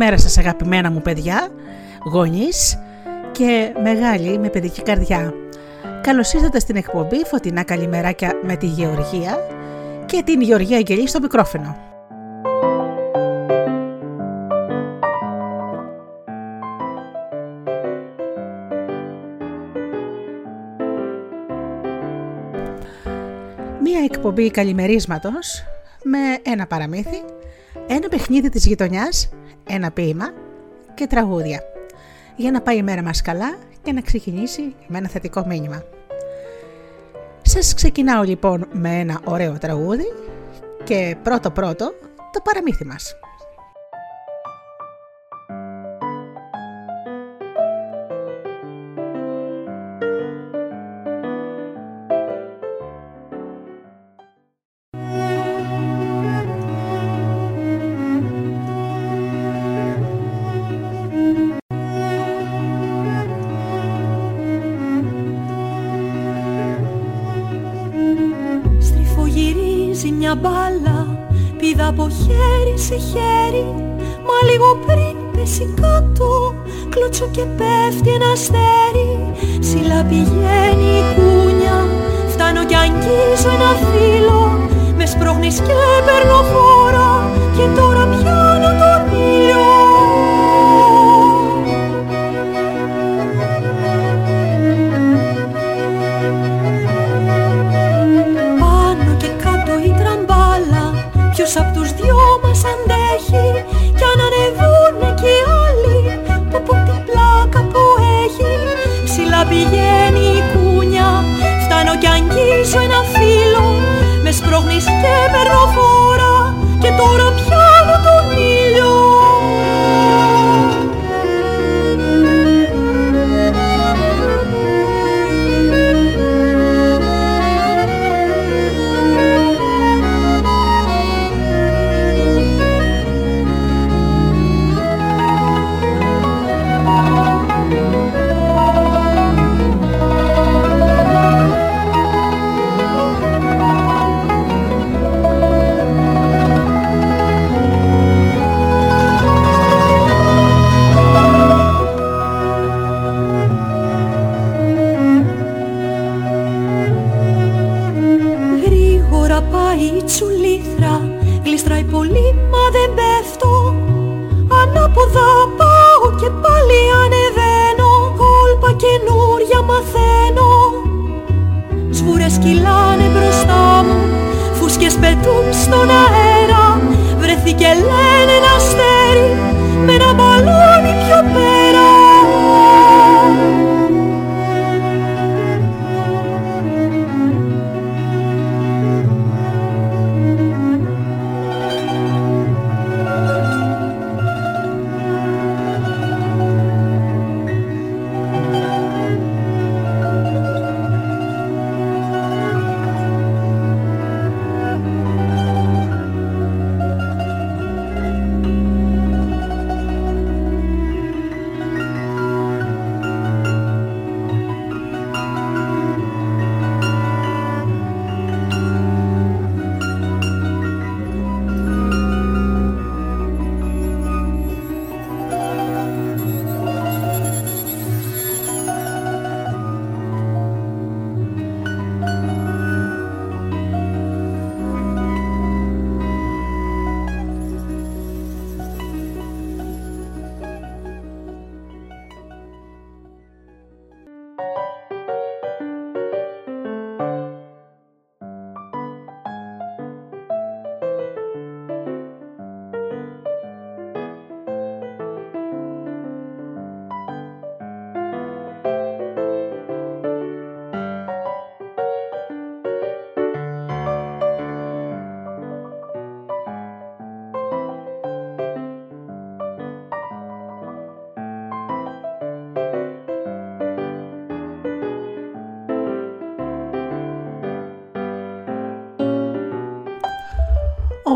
Καλημέρα σας αγαπημένα μου παιδιά, γονείς και μεγάλη με παιδική καρδιά. Καλώς ήρθατε στην εκπομπή Φωτεινά Καλημεράκια με τη Γεωργία και την Γεωργία Αγγελή στο μικρόφωνο. Μία εκπομπή καλημερίσματος με ένα παραμύθι, ένα παιχνίδι της γειτονιάς, ένα ποίημα και τραγούδια. Για να πάει η μέρα μας καλά και να ξεκινήσει με ένα θετικό μήνυμα. Σας ξεκινάω λοιπόν με ένα ωραίο τραγούδι και πρώτο πρώτο το παραμύθι μας. Από χέρι σε χέρι. Μα λίγο πριν πέσει κάτω Κλωτσό και πέφτει ένα αστέρι. Σιλά πηγαίνει η κούνια Φτάνω κι αγγίζω ένα φύλλο. Με σπρώχνεις και παίρνω φόρα Και τώρα Ψηλά πηγαίνει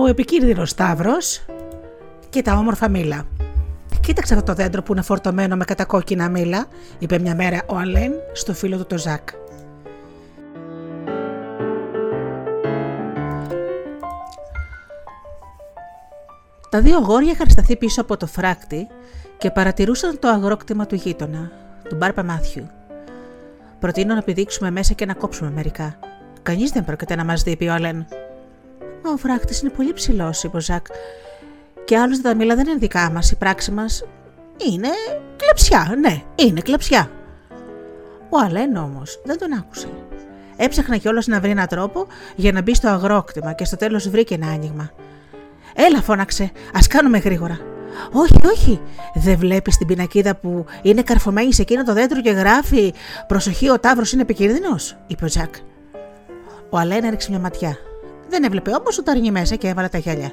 ο επικίνδυνος Σταύρος και τα όμορφα μήλα. Κοίταξε αυτό το δέντρο που είναι φορτωμένο με κατακόκκινα μήλα, είπε μια μέρα ο Αλέν στο φίλο του το Ζακ. Τα δύο γόρια είχαν σταθεί πίσω από το φράκτη και παρατηρούσαν το αγρόκτημα του γείτονα, του Μπάρπα Μάθιου. Προτείνω να πηδήξουμε μέσα και να κόψουμε μερικά. Κανείς δεν πρόκειται να μας δει, είπε ο Αλέν. Μα ο φράκτη είναι πολύ ψηλός, είπε ο Ζακ. Και άλλωστε τα μήλα δεν είναι δικά μας, η πράξη μας είναι κλεψιά, ναι, είναι κλεψιά. Ο Αλέν όμως δεν τον άκουσε. Έψαχνα κιόλας να βρει έναν τρόπο για να μπει στο αγρόκτημα και στο τέλος βρήκε ένα άνοιγμα. Έλα, φώναξε, ας κάνουμε γρήγορα. Όχι, όχι. Δεν βλέπεις την πινακίδα που είναι καρφωμένη σε εκείνο το δέντρο και γράφει Προσοχή, ο Ταύρος είναι επικίνδυνος, είπε ο Τζακ. Ο Αλέν έριξε μια ματιά. Δεν έβλεπε όμως ούτε αρνεί μέσα και έβαλε τα γυαλιά.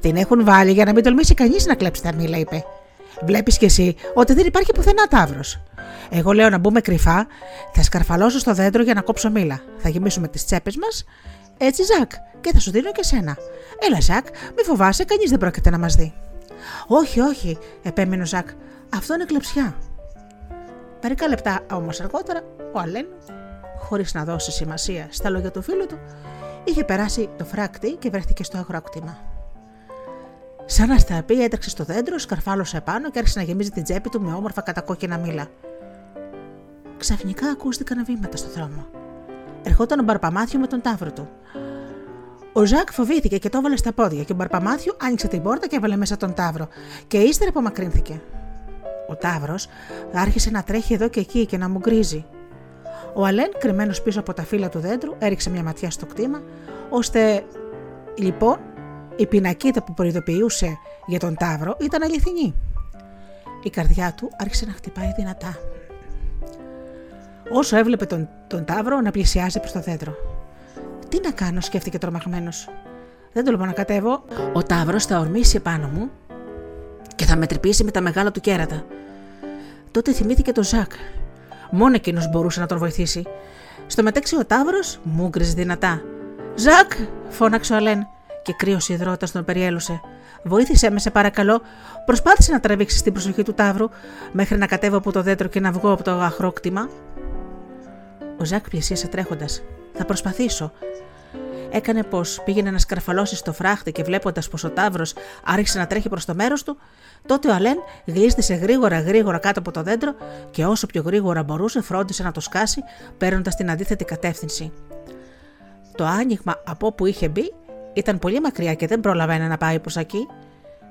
Την έχουν βάλει για να μην τολμήσει κανείς να κλέψει τα μήλα, είπε. Βλέπεις κι εσύ ότι δεν υπάρχει πουθενά Ταύρο. Εγώ λέω να μπούμε κρυφά, θα σκαρφαλώσω στο δέντρο για να κόψω μήλα. Θα γεμίσουμε τις τσέπες μας. Έτσι, Ζακ, και θα σου δίνω και σένα. Έλα, Ζακ, μη φοβάσαι, κανείς δεν πρόκειται να μας δει. Όχι, όχι, επέμεινε ο Ζακ. Αυτό είναι κλεψιά. Μερικά λεπτά όμως αργότερα, ο Αλέν, χωρίς να δώσει σημασία στα λόγια του φίλου του, είχε περάσει το φράκτη και βρέθηκε στο αγρόκτημα. Σαν αστραπή έτρεξε στο δέντρο, σκαρφάλωσε επάνω και άρχισε να γεμίζει την τσέπη του με όμορφα κατακόκκινα μήλα. Ξαφνικά ακούστηκαν βήματα στο δρόμο. Ερχόταν ο Μπαρπαμάθιο με τον τάβρο του. Ο Ζακ φοβήθηκε και το έβαλε στα πόδια και ο Μπαρπαμάθιο άνοιξε την πόρτα και έβαλε μέσα τον τάβρο και ύστερα απομακρύνθηκε. Ο τάβρος άρχισε να τρέχει εδώ και εκεί και να μου γκρίζει. Ο Αλέν, κρυμμένος πίσω από τα φύλλα του δέντρου, έριξε μια ματιά στο κτήμα, ώστε λοιπόν η πινακίδα που προειδοποιούσε για τον Ταύρο ήταν αληθινή. Η καρδιά του άρχισε να χτυπάει δυνατά. Όσο έβλεπε τον, τον Ταύρο να πλησιάζει προς το δέντρο. Τι να κάνω, σκέφτηκε τρομαγμένος. Δεν τολμώ να κατέβω. Ο Ταύρος θα ορμήσει επάνω μου και θα με τρυπήσει με τα μεγάλα του κέρατα. Τότε θυμήθηκε τον Ζακ. Μόνο εκείνος μπορούσε να τον βοηθήσει. Στο μεταξύ ο Ταύρος μου δυνατά. Ζακ! φώναξε ο Αλέν και κρύο υδρότα τον περιέλουσε. Βοήθησέ με, σε παρακαλώ. Προσπάθησε να τραβήξει την προσοχή του Ταύρου μέχρι να κατέβω από το δέντρο και να βγω από το αχρόκτημα. Ο Ζακ πλησίασε τρέχοντας. Θα προσπαθήσω. Έκανε πως πήγαινε να σκαρφαλώσει στο φράχτη και βλέποντας πως ο Ταύρος άρχισε να τρέχει προς το μέρος του, τότε ο Αλέν γλίστησε γρήγορα γρήγορα κάτω από το δέντρο και όσο πιο γρήγορα μπορούσε φρόντισε να το σκάσει παίρνοντας την αντίθετη κατεύθυνση. Το άνοιγμα από όπου είχε μπει ήταν πολύ μακριά και δεν πρόλαβε να πάει προς εκεί.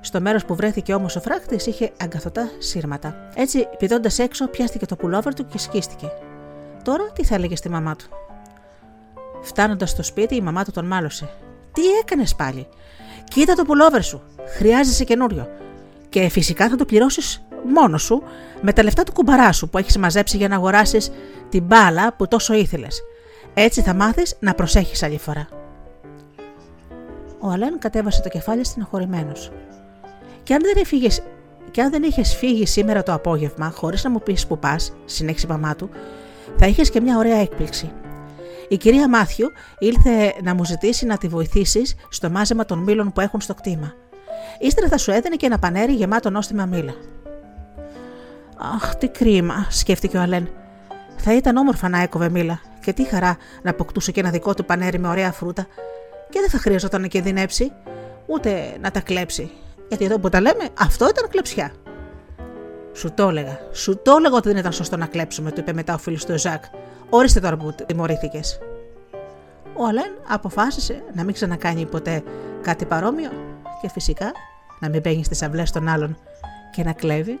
Στο μέρος που βρέθηκε όμως ο φράχτης είχε αγκαθωτά σύρματα. Έτσι, πηδώντας έξω, πιάστηκε το πουλόβερ του και σκίστηκε. Τώρα τι θα έλεγες στη μαμά του; Φτάνοντας στο σπίτι, η μαμά του τον μάλωσε. Τι έκανες πάλι; Κοίτα το πουλόβερ σου. Χρειάζεσαι καινούριο. Και φυσικά θα το πληρώσεις μόνος σου με τα λεφτά του κουμπαρά σου που έχεις μαζέψει για να αγοράσεις την μπάλα που τόσο ήθελες. Έτσι θα μάθεις να προσέχεις άλλη φορά. Ο Αλέν κατέβασε το κεφάλι στενοχωρημένος. Και αν δεν έφυγες και αν δεν είχες φύγει σήμερα το απόγευμα, χωρίς να μου πεις που πας, συνέχισε η μαμά του, θα είχες και μια ωραία έκπληξη. Η κυρία Μάθιου ήλθε να μου ζητήσει να τη βοηθήσεις στο μάζεμα των μήλων που έχουν στο κτήμα. Ύστερα θα σου έδινε και ένα πανέρι γεμάτο νόστιμα μήλα. Αχ, τι κρίμα, σκέφτηκε ο Αλέν. Θα ήταν όμορφα να έκοβε μήλα και τι χαρά να αποκτούσε και ένα δικό του πανέρι με ωραία φρούτα και δεν θα χρειαζόταν να κινδυνεύσει, ούτε να τα κλέψει. Γιατί εδώ που τα λέμε, αυτό ήταν κλεψιά. Σου το έλεγα. Σου το έλεγα ότι δεν ήταν σωστό να κλέψουμε, του είπε μετά ο φίλος του Ζακ. Ορίστε τώρα που τιμωρήθηκες. Ο Αλέν αποφάσισε να μην ξανακάνει ποτέ κάτι παρόμοιο και φυσικά να μην μπαίνει στις αυλές των άλλων και να κλέβει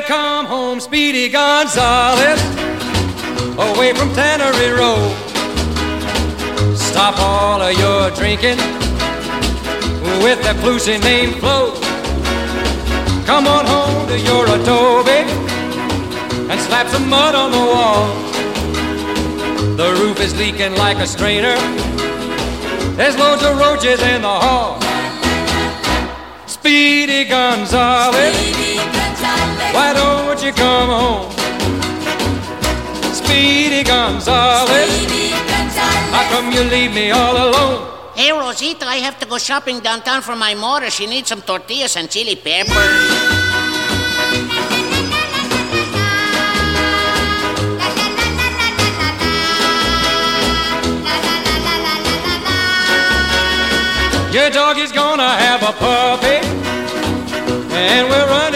Come home, Speedy Gonzales, away from Tannery Road. Stop all of your drinking with that flusy name Flo. Come on home to your adobe and slap some mud on the wall. The roof is leaking like a strainer. There's loads of roaches in the hall. Speedy Gonzales, why don't you come home? Speedy Gonzales, how come you leave me all alone? Hey, Rosita, I have to go shopping downtown for my mother. She needs some tortillas and chili peppers. Your dog is gonna have a puppy, and we're running out of coal.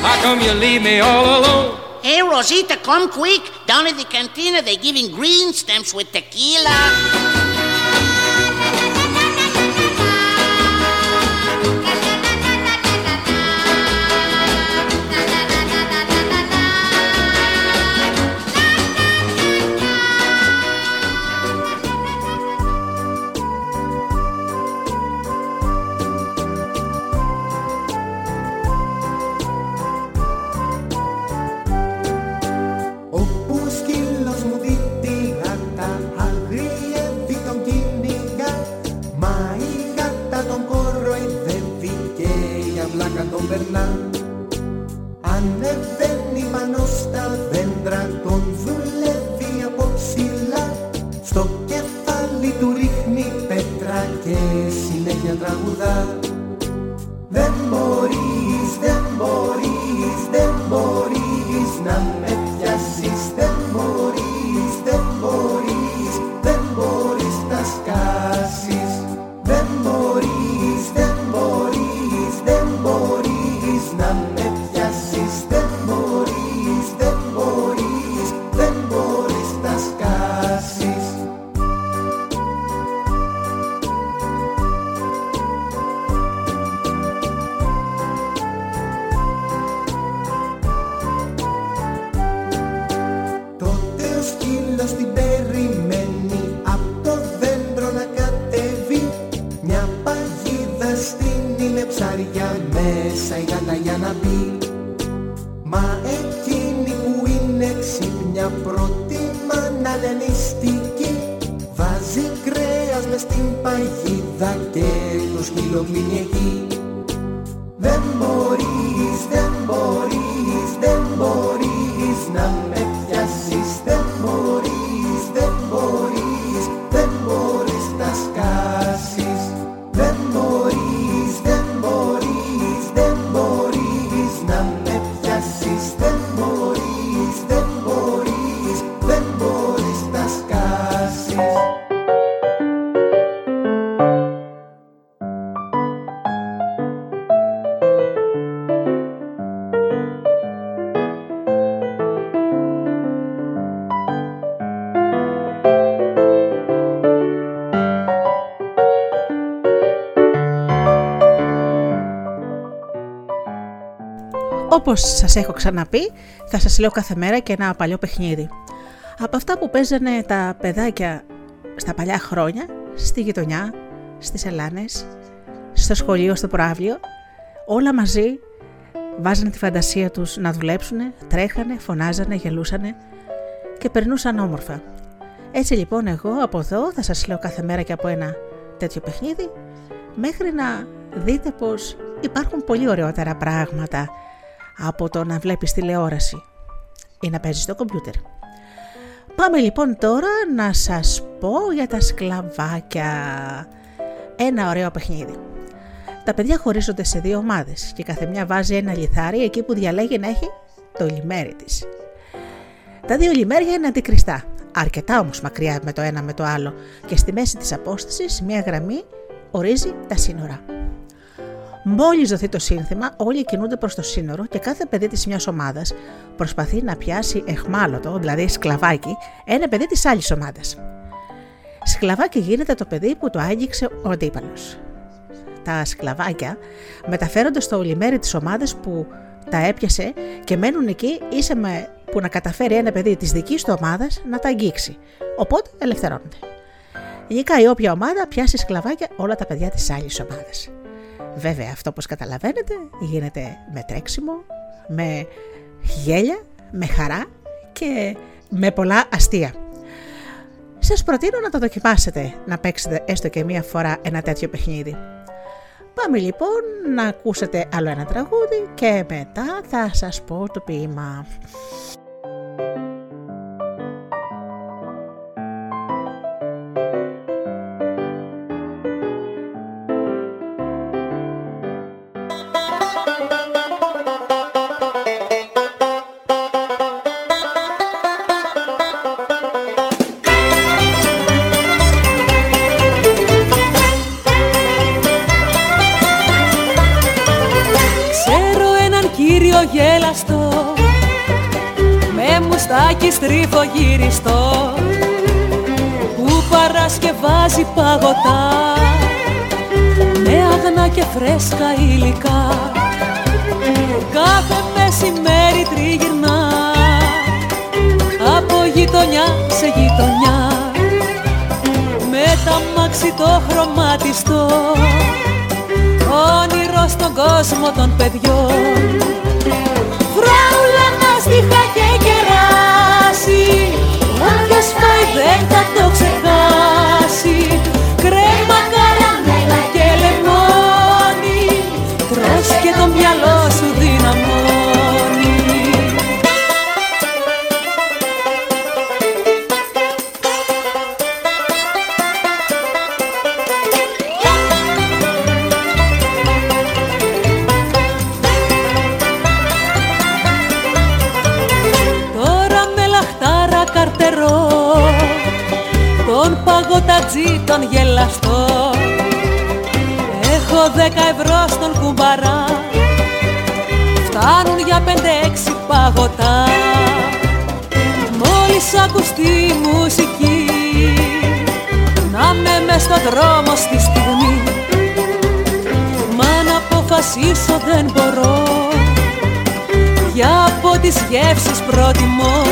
How come you leave me all alone? Hey, Rosita, come quick. Down at the cantina, they're giving green stamps with tequila. Κρέας μες στην παγίδα Και το σκύλο κλείνει εκεί δεν μπορείς, δεν μπορείς, Όπως σας έχω ξαναπεί, θα σας λέω κάθε μέρα και ένα παλιό παιχνίδι. Από αυτά που παίζανε τα παιδάκια στα παλιά χρόνια, στη γειτονιά, στις ελάνες, στο σχολείο, στο προάβλιο, όλα μαζί βάζανε τη φαντασία τους να δουλέψουνε, τρέχανε, φωνάζανε, γελούσανε και περνούσαν όμορφα. Έτσι λοιπόν εγώ από εδώ θα σας λέω κάθε μέρα και από ένα τέτοιο παιχνίδι μέχρι να δείτε πως υπάρχουν πολύ ωραιότερα πράγματα από το να βλέπεις τηλεόραση ή να παίζεις στο κομπιούτερ. Πάμε λοιπόν τώρα να σας πω για τα σκλαβάκια. Ένα ωραίο παιχνίδι. Τα παιδιά χωρίζονται σε δύο ομάδες και κάθε μια βάζει ένα λιθάρι εκεί που διαλέγει να έχει το λιμέρι της. Τα δύο λιμέρια είναι αντικριστά. αρκετά όμως μακριά με το ένα με το άλλο και στη μέση της απόστασης μια γραμμή ορίζει τα σύνορα. Μόλις δοθεί το σύνθημα, όλοι κινούνται προς το σύνορο και κάθε παιδί της μιας ομάδας προσπαθεί να πιάσει εχμάλωτο, δηλαδή σκλαβάκι, ένα παιδί της άλλης ομάδας. Σκλαβάκι γίνεται το παιδί που το άγγιξε ο αντίπαλος. Τα σκλαβάκια μεταφέρονται στο ολιμέρι της ομάδας που τα έπιασε και μένουν εκεί ίσα με που να καταφέρει ένα παιδί της δικής του ομάδας να τα αγγίξει. Οπότε ελευθερώνονται. Γενικά η όποια ομάδα πιάσει σκλαβάκια όλα τα παιδιά της άλλης ομάδας. Βέβαια αυτό όπως καταλαβαίνετε γίνεται με τρέξιμο, με γέλια, με χαρά και με πολλά αστεία. Σας προτείνω να το δοκιμάσετε, να παίξετε έστω και μία φορά ένα τέτοιο παιχνίδι. Πάμε λοιπόν να ακούσετε άλλο ένα τραγούδι και μετά θα σας πω το ποίημα. Στριφογυριστό που παρασκευάζει παγωτά. Με αγνά και φρέσκα υλικά κάθε μεσημέρι τριγυρνά. Από γειτονιά σε γειτονιά με τα μάξι το χρωματιστό. Όνειρο στον κόσμο των παιδιών. Φράουλα μας φάει δεν δέκα ευρώ στον κουμπαρά. Φτάνουν για πέντε-έξι παγωτά. Μόλις ακουστεί η μουσική Να με μες στο δρόμο στη στιγμή. Μα να αποφασίσω δεν μπορώ για από τις γεύσεις προτιμώ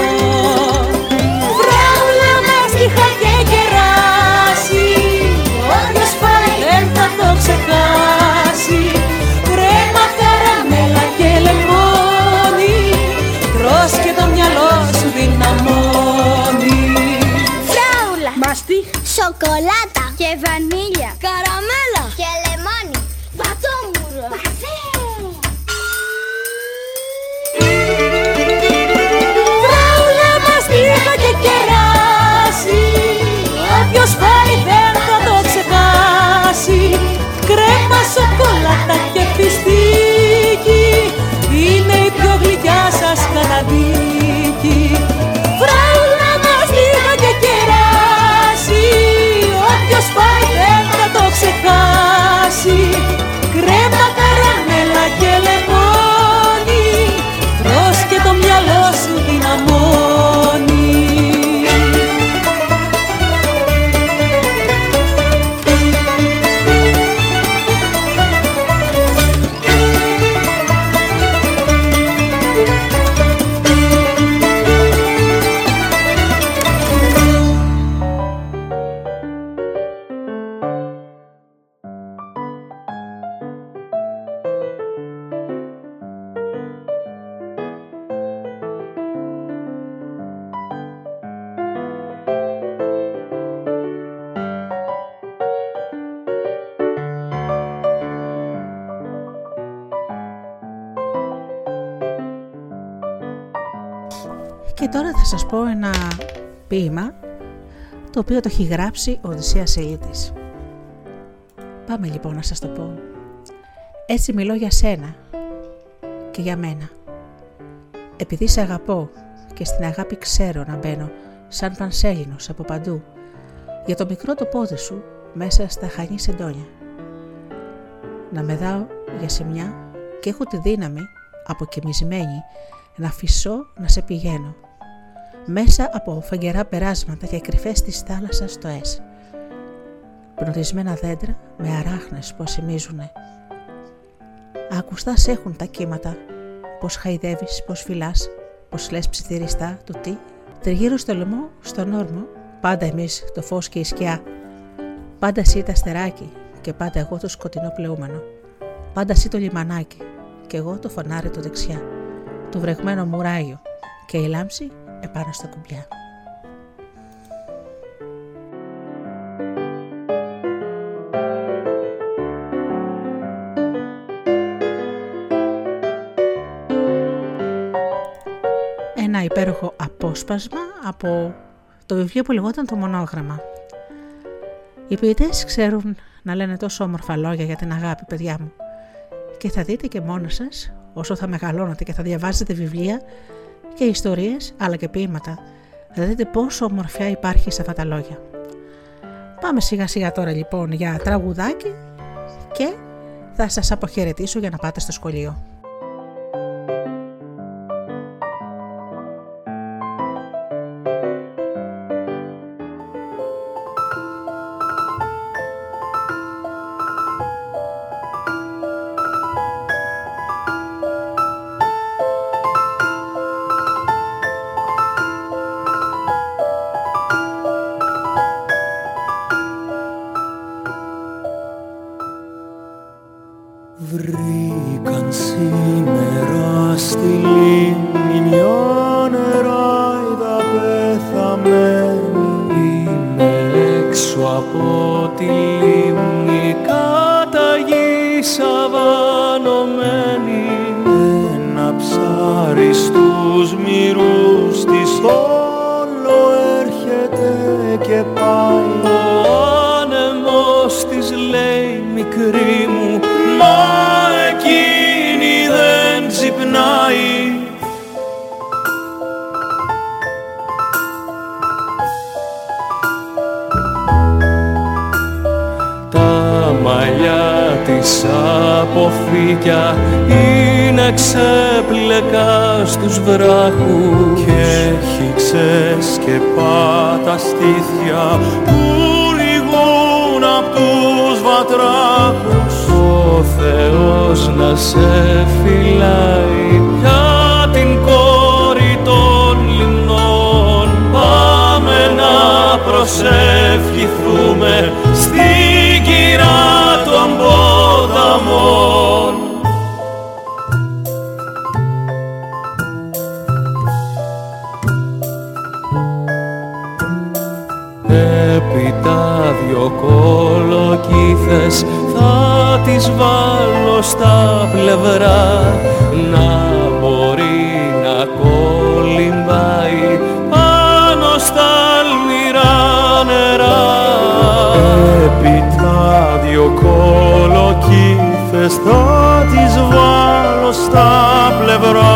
Και τώρα θα σας πω ένα ποίημα το οποίο το έχει γράψει ο Οδυσσέας Ελίτης. Πάμε λοιπόν να σας το πω. Έτσι μιλώ για σένα και για μένα. Επειδή σε αγαπώ και στην αγάπη ξέρω να μπαίνω σαν πανσέλινος από παντού, για το μικρό το πόδι σου μέσα στα χανή σεντόνια. Να με δάω για σημιά και έχω τη δύναμη, αποκοιμισμένη, να φυσώ να σε πηγαίνω. Μέσα από φαγγερά περάσματα και κρυφές της θάλασσας στο ΕΣ. Πνορισμένα δέντρα με αράχνες που ασημίζουνε. Ακουστάς έχουν τα κύματα, πως χαϊδεύεις, πως φυλάς, πως λες ψιθυριστά το τι. Τριγύρω στο λαιμό, στον όρμο, πάντα εμείς το φως και η σκιά. Πάντα εσύ τα στεράκι και πάντα εγώ το σκοτεινό πλεούμενο. Πάντα εσύ το λιμανάκι και εγώ το φωνάρι το δεξιά. Το βρεγμένο μουράγιο και η λάμψη επάνω στα κουμπιά. Ένα υπέροχο απόσπασμα από το βιβλίο που λεγόταν το μονόγραμμα. Οι ποιητές ξέρουν να λένε τόσο όμορφα λόγια για την αγάπη, παιδιά μου. Και θα δείτε και μόνα σας, όσο θα μεγαλώνετε και θα διαβάζετε βιβλία και ιστορίες, αλλά και ποίηματα, θα δείτε πόσο ομορφιά υπάρχει σε αυτά τα λόγια. Πάμε σιγά σιγά τώρα λοιπόν για τραγουδάκι και θα σας αποχαιρετήσω για να πάτε στο σχολείο. Από φύκια είναι ξέπλεκα στους βράχους. Και έχει ξεσκεπά στήθια που λυγούν απ' τους βατράχους. Ο Θεός να σε φυλάει για την κόρη των λιμνών. Πάμε να προσευχηθούμε στην κυρά τις βάλω στα πλευρά να μπορεί να κολυμπάει πάνω στα αλμυρά νερά. Έπειτα δυο κολοκύθες θα τις βάλω στα πλευρά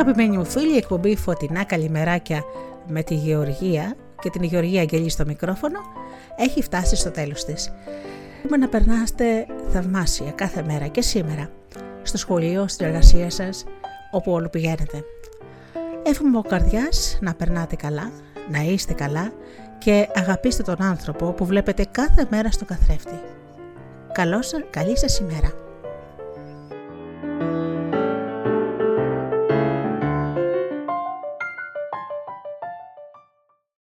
Αγαπημένοι μου φίλοι, η εκπομπή Φωτεινά Καλημεράκια με τη Γεωργία και την Γεωργία Αγγελή στο μικρόφωνο έχει φτάσει στο τέλος της. Μπορούμε να περνάστε θαυμάσια κάθε μέρα και σήμερα στο σχολείο, στην εργασία σας, όπου όλου πηγαίνετε. Εύχομαι ο καρδιάς να περνάτε καλά, να είστε καλά και αγαπήστε τον άνθρωπο που βλέπετε κάθε μέρα στο καθρέφτη. καλή σας ημέρα.